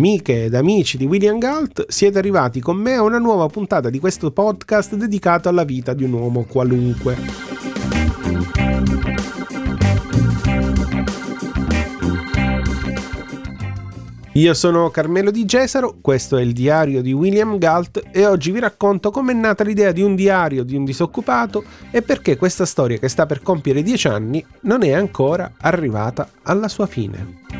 Amiche ed amici di William Galt, siete arrivati con me a una nuova puntata di questo podcast dedicato alla vita di un uomo qualunque. Io sono Carmelo Di Gesaro, questo è il diario di William Galt e oggi vi racconto com'è nata l'idea di un diario di un disoccupato e perché questa storia che sta per compiere dieci anni non è ancora arrivata alla sua fine.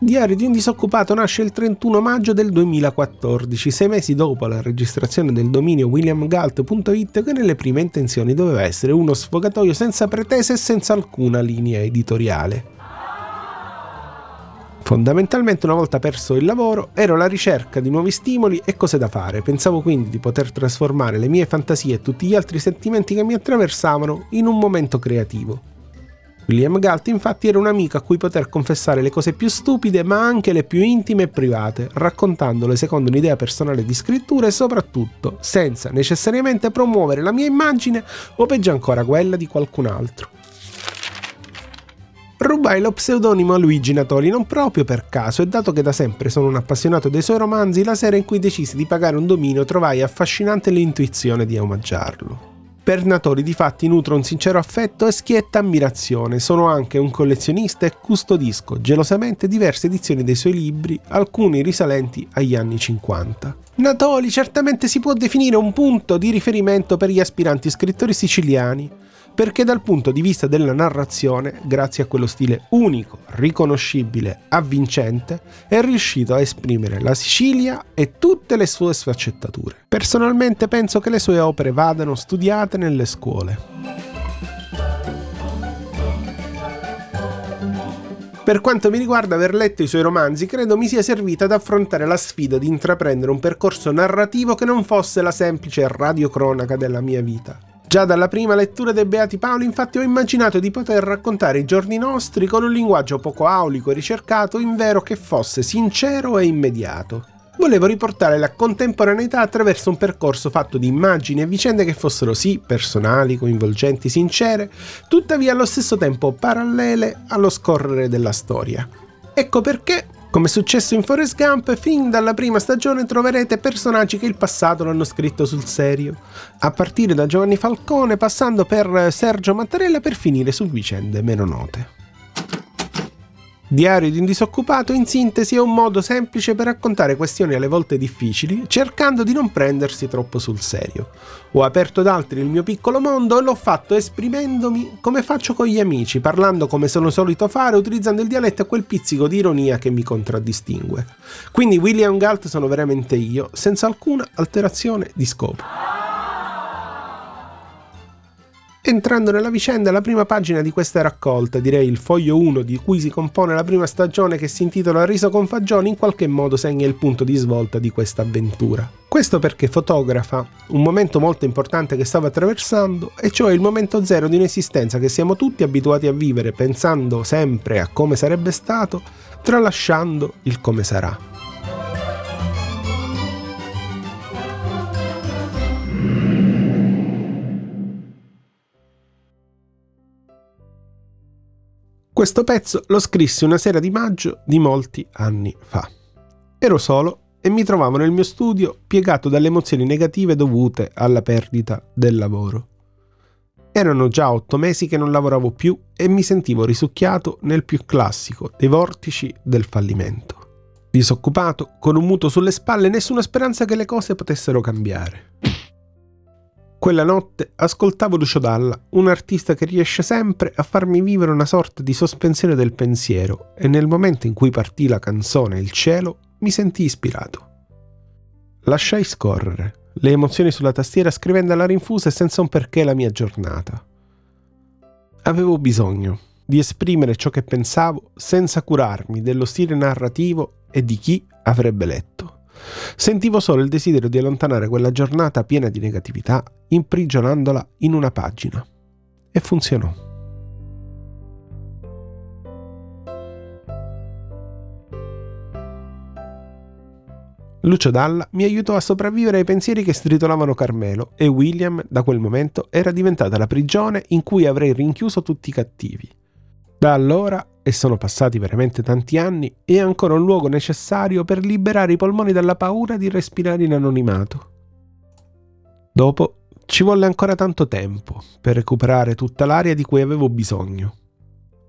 Diario di un disoccupato nasce il 31 maggio del 2014, sei mesi dopo la registrazione del dominio williamgalt.it che nelle prime intenzioni doveva essere uno sfogatoio senza pretese e senza alcuna linea editoriale. Fondamentalmente una volta perso il lavoro ero alla ricerca di nuovi stimoli e cose da fare, pensavo quindi di poter trasformare le mie fantasie e tutti gli altri sentimenti che mi attraversavano in un momento creativo. William Galt infatti era un amico a cui poter confessare le cose più stupide ma anche le più intime e private, raccontandole secondo un'idea personale di scrittura e soprattutto senza necessariamente promuovere la mia immagine o peggio ancora quella di qualcun altro. Rubai lo pseudonimo a Luigi Natoli non proprio per caso e dato che da sempre sono un appassionato dei suoi romanzi, la sera in cui decisi di pagare un dominio trovai affascinante l'intuizione di omaggiarlo. Per Natori di fatti nutro un sincero affetto e schietta ammirazione. Sono anche un collezionista e custodisco gelosamente diverse edizioni dei suoi libri, alcuni risalenti agli anni 50. Natoli certamente si può definire un punto di riferimento per gli aspiranti scrittori siciliani, perché dal punto di vista della narrazione, grazie a quello stile unico, riconoscibile, avvincente, è riuscito a esprimere la Sicilia e tutte le sue sfaccettature. Personalmente penso che le sue opere vadano studiate nelle scuole. Per quanto mi riguarda, aver letto i suoi romanzi credo mi sia servita ad affrontare la sfida di intraprendere un percorso narrativo che non fosse la semplice radiocronaca della mia vita. Già dalla prima lettura dei Beati Paoli infatti ho immaginato di poter raccontare i giorni nostri con un linguaggio poco aulico e ricercato, in vero che fosse sincero e immediato. Volevo riportare la contemporaneità attraverso un percorso fatto di immagini e vicende che fossero sì personali, coinvolgenti, sincere, tuttavia allo stesso tempo parallele allo scorrere della storia. Ecco perché come è successo in Forrest Gump, fin dalla prima stagione troverete personaggi che il passato l'hanno scritto sul serio, a partire da Giovanni Falcone, passando per Sergio Mattarella per finire su vicende meno note. Diario di un disoccupato in sintesi è un modo semplice per raccontare questioni alle volte difficili, cercando di non prendersi troppo sul serio. Ho aperto ad altri il mio piccolo mondo e l'ho fatto esprimendomi come faccio con gli amici, parlando come sono solito fare, utilizzando il dialetto e quel pizzico di ironia che mi contraddistingue. Quindi William Galt sono veramente io, senza alcuna alterazione di scopo. Entrando nella vicenda, la prima pagina di questa raccolta, direi il foglio 1 di cui si compone la prima stagione che si intitola Riso con fagioli, in qualche modo segna il punto di svolta di questa avventura. Questo perché fotografa un momento molto importante che stavo attraversando, e cioè il momento zero di un'esistenza che siamo tutti abituati a vivere pensando sempre a come sarebbe stato, tralasciando il come sarà. Questo pezzo lo scrissi una sera di maggio di molti anni fa. Ero solo e mi trovavo nel mio studio piegato dalle emozioni negative dovute alla perdita del lavoro. Erano già otto mesi che non lavoravo più e mi sentivo risucchiato nel più classico dei vortici del fallimento. Disoccupato, con un mutuo sulle spalle e nessuna speranza che le cose potessero cambiare. Quella notte ascoltavo Lucio Dalla, un artista che riesce sempre a farmi vivere una sorta di sospensione del pensiero e nel momento in cui partì la canzone Il cielo mi sentii ispirato. Lasciai scorrere le emozioni sulla tastiera scrivendo alla rinfusa e senza un perché la mia giornata. Avevo bisogno di esprimere ciò che pensavo senza curarmi dello stile narrativo e di chi avrebbe letto. Sentivo solo il desiderio di allontanare quella giornata piena di negatività, imprigionandola in una pagina. E funzionò. Lucio Dalla mi aiutò a sopravvivere ai pensieri che stritolavano Carmelo e William da quel momento era diventata la prigione in cui avrei rinchiuso tutti i cattivi. Da allora e sono passati veramente tanti anni, è ancora un luogo necessario per liberare i polmoni dalla paura di respirare in anonimato. Dopo ci volle ancora tanto tempo per recuperare tutta l'aria di cui avevo bisogno.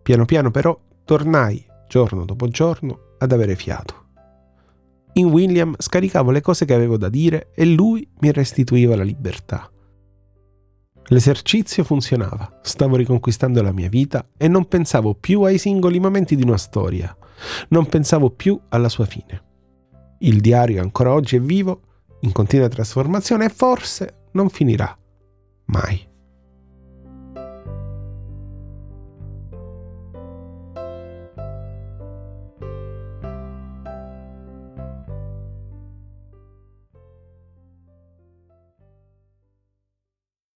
Piano piano però tornai, giorno dopo giorno, ad avere fiato. In William scaricavo le cose che avevo da dire e lui mi restituiva la libertà. L'esercizio funzionava, stavo riconquistando la mia vita e non pensavo più ai singoli momenti di una storia, non pensavo più alla sua fine. Il diario ancora oggi è vivo, in continua trasformazione e forse non finirà mai.